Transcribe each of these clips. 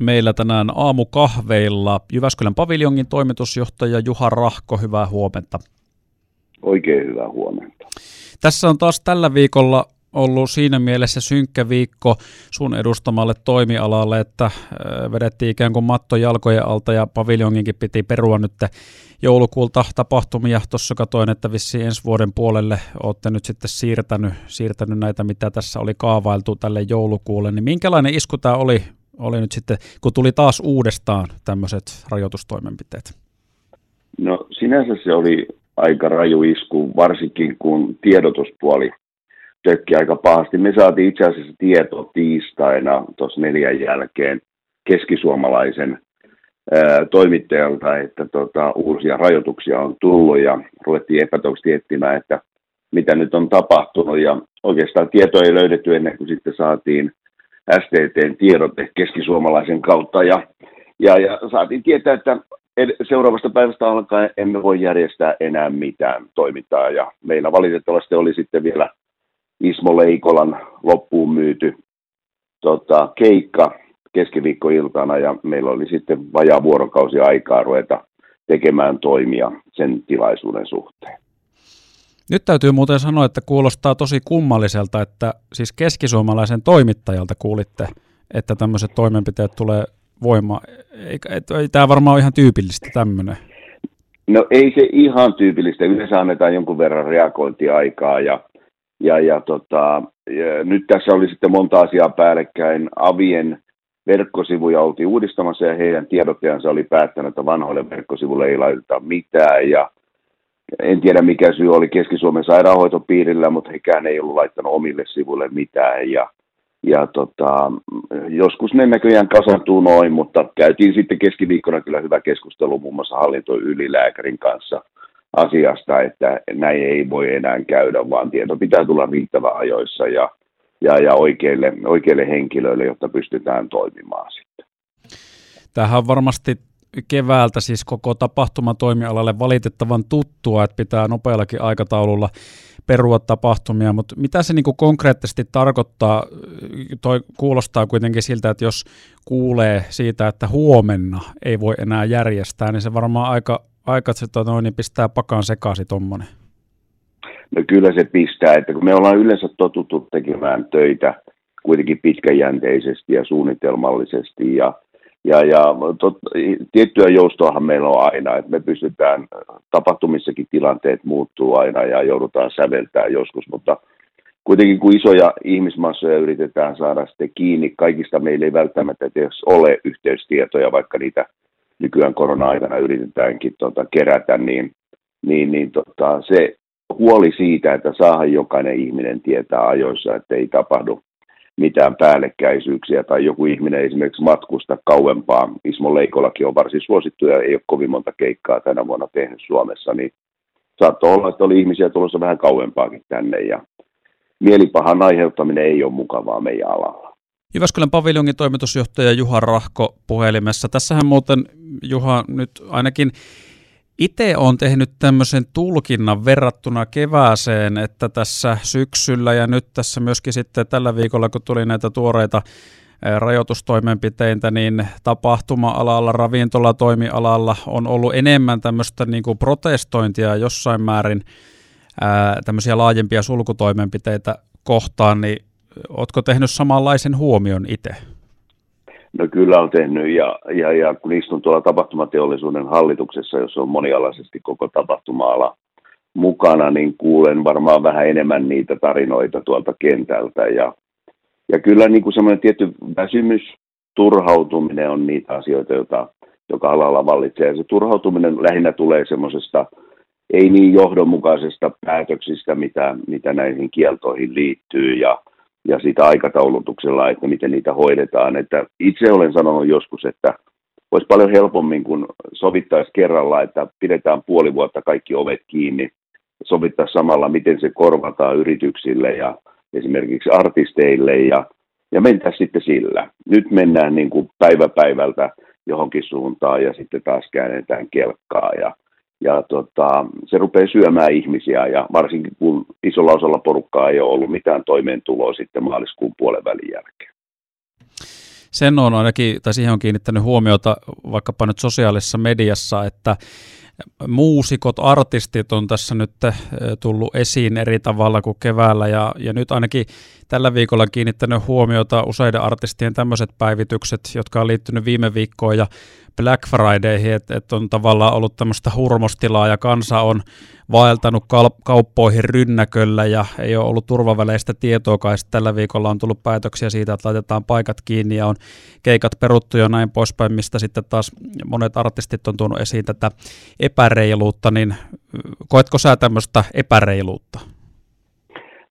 meillä tänään aamukahveilla Jyväskylän paviljongin toimitusjohtaja Juha Rahko, hyvää huomenta. Oikein hyvää huomenta. Tässä on taas tällä viikolla ollut siinä mielessä synkkä viikko sun edustamalle toimialalle, että äh, vedettiin ikään kuin matto jalkojen alta ja paviljonginkin piti perua nyt joulukuulta tapahtumia. Tuossa katoin, että vissi ensi vuoden puolelle olette nyt sitten siirtänyt, siirtänyt näitä, mitä tässä oli kaavailtu tälle joulukuulle. Niin minkälainen isku tämä oli, oli nyt sitten, kun tuli taas uudestaan tämmöiset rajoitustoimenpiteet? No sinänsä se oli aika raju isku, varsinkin kun tiedotuspuoli tökki aika pahasti. Me saatiin itse asiassa tieto tiistaina tuossa neljän jälkeen keskisuomalaisen toimittajalta, että tota, uusia rajoituksia on tullut ja ruvettiin epätoksi etsimään, että mitä nyt on tapahtunut ja oikeastaan tietoa ei löydetty ennen kuin sitten saatiin STTn tiedote keskisuomalaisen kautta. Ja, ja, ja saatiin tietää, että seuraavasta päivästä alkaen emme voi järjestää enää mitään toimintaa. Ja meillä valitettavasti oli sitten vielä Ismo Leikolan loppuun myyty tota, keikka keskiviikkoiltana. Ja meillä oli sitten vajaa vuorokausi aikaa ruveta tekemään toimia sen tilaisuuden suhteen. Nyt täytyy muuten sanoa, että kuulostaa tosi kummalliselta, että siis keskisuomalaisen toimittajalta kuulitte, että tämmöiset toimenpiteet tulee voimaan. Tämä varmaan ole ihan tyypillistä tämmöinen. No ei se ihan tyypillistä. Yleensä annetaan jonkun verran reagointiaikaa ja ja, ja, tota, ja nyt tässä oli sitten monta asiaa päällekkäin. Avien verkkosivuja oltiin uudistamassa ja heidän tiedottajansa oli päättänyt, että vanhoille verkkosivuille ei laiteta mitään. Ja en tiedä mikä syy oli Keski-Suomen sairaanhoitopiirillä, mutta hekään ei ollut laittanut omille sivuille mitään. Ja, ja tota, joskus ne näköjään kasantuu noin, mutta käytiin sitten keskiviikkona kyllä hyvä keskustelu muun muassa hallintoylilääkärin kanssa – asiasta, että näin ei voi enää käydä, vaan tieto pitää tulla riittävän ajoissa ja, ja, ja oikeille, oikeille henkilöille, jotta pystytään toimimaan sitten. Tämähän on varmasti keväältä siis koko tapahtumatoimialalle valitettavan tuttua, että pitää nopeallakin aikataululla perua tapahtumia, mutta mitä se niin konkreettisesti tarkoittaa? Toi kuulostaa kuitenkin siltä, että jos kuulee siitä, että huomenna ei voi enää järjestää, niin se varmaan aika aika tota, noin, niin pistää pakan sekaisin tuommoinen? No kyllä se pistää, että kun me ollaan yleensä totuttu tekemään töitä kuitenkin pitkäjänteisesti ja suunnitelmallisesti ja, ja, ja tot, tiettyä joustoahan meillä on aina, että me pystytään, tapahtumissakin tilanteet muuttuu aina ja joudutaan säveltämään joskus, mutta kuitenkin kun isoja ihmismassoja yritetään saada sitten kiinni, kaikista meillä ei välttämättä edes ole yhteystietoja, vaikka niitä nykyään korona-aikana yritetäänkin tota, kerätä, niin, niin, niin tota, se huoli siitä, että saahan jokainen ihminen tietää ajoissa, että ei tapahdu mitään päällekkäisyyksiä tai joku ihminen esimerkiksi matkusta kauempaa. Ismo Leikolakin on varsin suosittu ja ei ole kovin monta keikkaa tänä vuonna tehnyt Suomessa, niin saattoi olla, että oli ihmisiä tulossa vähän kauempaakin tänne ja mielipahan aiheuttaminen ei ole mukavaa meidän alalla. Jyväskylän paviljongin toimitusjohtaja Juha Rahko puhelimessa. Tässähän muuten Juha nyt ainakin itse on tehnyt tämmöisen tulkinnan verrattuna kevääseen, että tässä syksyllä ja nyt tässä myöskin sitten tällä viikolla, kun tuli näitä tuoreita rajoitustoimenpiteitä, niin tapahtuma-alalla, ravintolatoimialalla on ollut enemmän tämmöistä niin kuin protestointia jossain määrin ää, tämmöisiä laajempia sulkutoimenpiteitä kohtaan, niin Oletko tehnyt samanlaisen huomion itse? No kyllä on tehnyt ja, ja, ja kun istun tuolla tapahtumateollisuuden hallituksessa, jos on monialaisesti koko tapahtuma-ala mukana, niin kuulen varmaan vähän enemmän niitä tarinoita tuolta kentältä. Ja, ja kyllä niin kuin semmoinen tietty väsymys, turhautuminen on niitä asioita, joita joka alalla vallitsee. Ja se turhautuminen lähinnä tulee semmoisesta ei niin johdonmukaisesta päätöksistä, mitä, mitä näihin kieltoihin liittyy. Ja, ja siitä aikataulutuksella, että miten niitä hoidetaan. Että itse olen sanonut joskus, että olisi paljon helpommin, kun sovittaisi kerralla, että pidetään puoli vuotta kaikki ovet kiinni, sovittaa samalla, miten se korvataan yrityksille ja esimerkiksi artisteille ja, ja mentäisiin sitten sillä. Nyt mennään niin kuin päivä päivältä johonkin suuntaan ja sitten taas käännetään kelkkaa ja ja tota, se rupeaa syömään ihmisiä ja varsinkin kun isolla osalla porukkaa ei ole ollut mitään toimeentuloa sitten maaliskuun puolen välin jälkeen. Sen on ainakin, tai siihen on kiinnittänyt huomiota vaikkapa nyt sosiaalisessa mediassa, että muusikot, artistit on tässä nyt tullut esiin eri tavalla kuin keväällä ja, ja nyt ainakin tällä viikolla kiinnittänyt huomiota useiden artistien tämmöiset päivitykset, jotka on liittynyt viime viikkoon ja Black Fridayhin, että et on tavallaan ollut tämmöistä hurmostilaa ja kansa on vaeltanut kauppoihin rynnäköllä ja ei ole ollut turvaväleistä tietoa, kai tällä viikolla on tullut päätöksiä siitä, että laitetaan paikat kiinni ja on keikat peruttu ja näin poispäin, mistä sitten taas monet artistit on tuonut esiin tätä epäreiluutta, niin koetko sä tämmöistä epäreiluutta?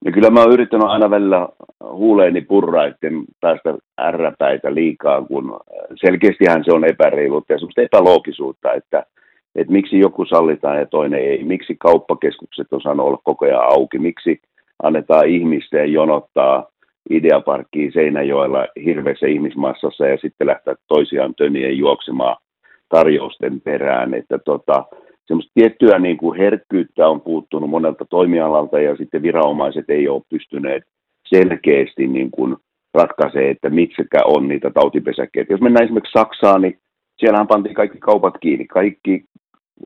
Ja kyllä mä oon yrittänyt aina välillä huuleeni purra, etten päästä ärräpäitä liikaa, kun selkeästihän se on epäreiluutta ja semmoista epäloogisuutta, että, että miksi joku sallitaan ja toinen ei, miksi kauppakeskukset on saanut olla koko ajan auki, miksi annetaan ihmisten jonottaa Ideaparkkiin Seinäjoella hirveässä ihmismassassa ja sitten lähteä toisiaan tönien juoksemaan tarjousten perään, että tota, semmoista tiettyä niin kuin herkkyyttä on puuttunut monelta toimialalta ja sitten viranomaiset ei ole pystyneet selkeästi niin kuin ratkaisemaan, että mitkä on niitä tautipesäkkeitä. Jos mennään esimerkiksi Saksaan, niin siellähän pantiin kaikki kaupat kiinni, kaikki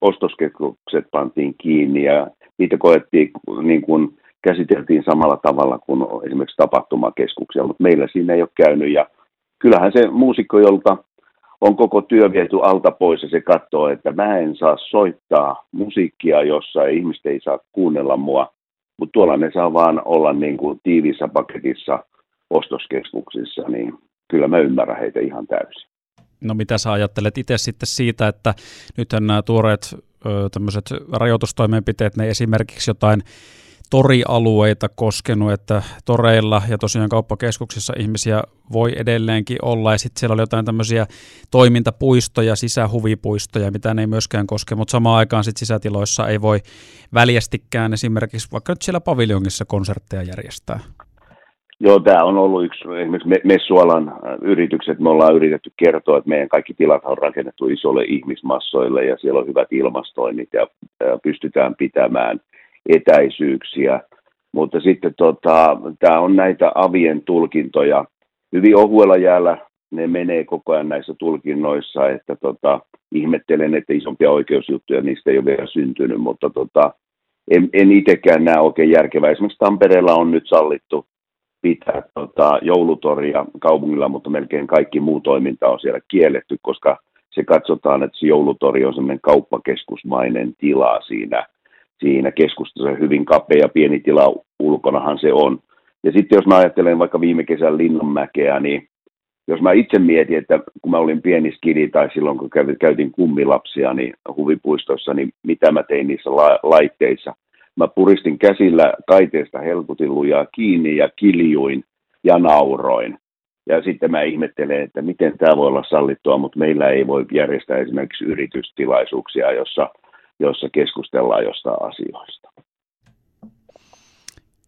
ostoskeskukset pantiin kiinni ja niitä koettiin niin kuin käsiteltiin samalla tavalla kuin esimerkiksi tapahtumakeskuksia, mutta meillä siinä ei ole käynyt. Ja kyllähän se muusikko, jolta on koko työ viety alta pois ja se katsoo, että mä en saa soittaa musiikkia, jossa ihmiset ei saa kuunnella mua, mutta tuolla ne saa vaan olla niin kuin tiivissä paketissa ostoskeskuksissa, niin kyllä mä ymmärrän heitä ihan täysin. No mitä sä ajattelet itse sitten siitä, että nythän nämä tuoreet tämmöiset rajoitustoimenpiteet, ne esimerkiksi jotain torialueita koskenut, että toreilla ja tosiaan kauppakeskuksissa ihmisiä voi edelleenkin olla, ja sitten siellä oli jotain tämmöisiä toimintapuistoja, sisähuvipuistoja, mitä ne ei myöskään koske, mutta samaan aikaan sitten sisätiloissa ei voi väljästikään esimerkiksi vaikka nyt siellä paviljongissa konsertteja järjestää. Joo, tämä on ollut yksi, esimerkiksi messualan yritykset, me ollaan yritetty kertoa, että meidän kaikki tilat on rakennettu isolle ihmismassoille ja siellä on hyvät ilmastoinnit ja pystytään pitämään etäisyyksiä. Mutta sitten tota, tämä on näitä avien tulkintoja. Hyvin ohuella jäällä ne menee koko ajan näissä tulkinnoissa, että tota, ihmettelen, että isompia oikeusjuttuja niistä ei ole vielä syntynyt, mutta tota, en, en itsekään näe oikein järkevää. Esimerkiksi Tampereella on nyt sallittu pitää tota, joulutoria kaupungilla, mutta melkein kaikki muu toiminta on siellä kielletty, koska se katsotaan, että se joulutori on semmoinen kauppakeskusmainen tila siinä – siinä keskustassa hyvin kapea, pieni tila ulkonahan se on. Ja sitten jos mä ajattelen vaikka viime kesän Linnanmäkeä, niin jos mä itse mietin, että kun mä olin pieni skidi tai silloin kun käytin kummilapsia niin huvipuistossa, niin mitä mä tein niissä la- laitteissa. Mä puristin käsillä kaiteesta helkutin lujaa kiinni ja kiljuin ja nauroin. Ja sitten mä ihmettelen, että miten tämä voi olla sallittua, mutta meillä ei voi järjestää esimerkiksi yritystilaisuuksia, jossa jossa keskustellaan jostain asioista.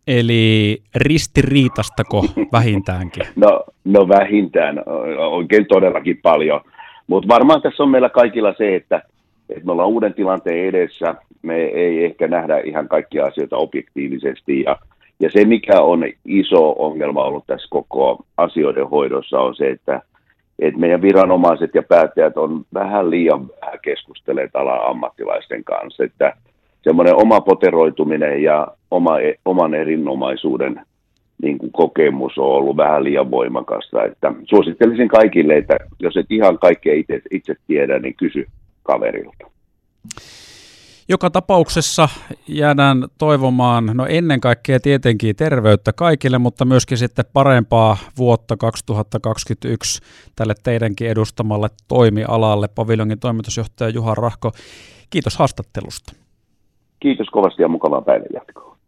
Eli ristiriitastako vähintäänkin? no, no vähintään, oikein todellakin paljon. Mutta varmaan tässä on meillä kaikilla se, että, että me ollaan uuden tilanteen edessä. Me ei ehkä nähdä ihan kaikkia asioita objektiivisesti. Ja, ja se, mikä on iso ongelma ollut tässä koko asioiden hoidossa, on se, että että meidän viranomaiset ja päättäjät on vähän liian vähän keskustelleet ala ammattilaisten kanssa, että semmoinen oma poteroituminen ja oma, oman erinomaisuuden niin kuin kokemus on ollut vähän liian voimakasta. Että suosittelisin kaikille, että jos et ihan kaikkea itse, itse tiedä, niin kysy kaverilta. Joka tapauksessa jäädään toivomaan, no ennen kaikkea tietenkin terveyttä kaikille, mutta myöskin sitten parempaa vuotta 2021 tälle teidänkin edustamalle toimialalle. Paviljongin toimitusjohtaja Juha Rahko, kiitos haastattelusta. Kiitos kovasti ja mukavaa päivän jatkoa.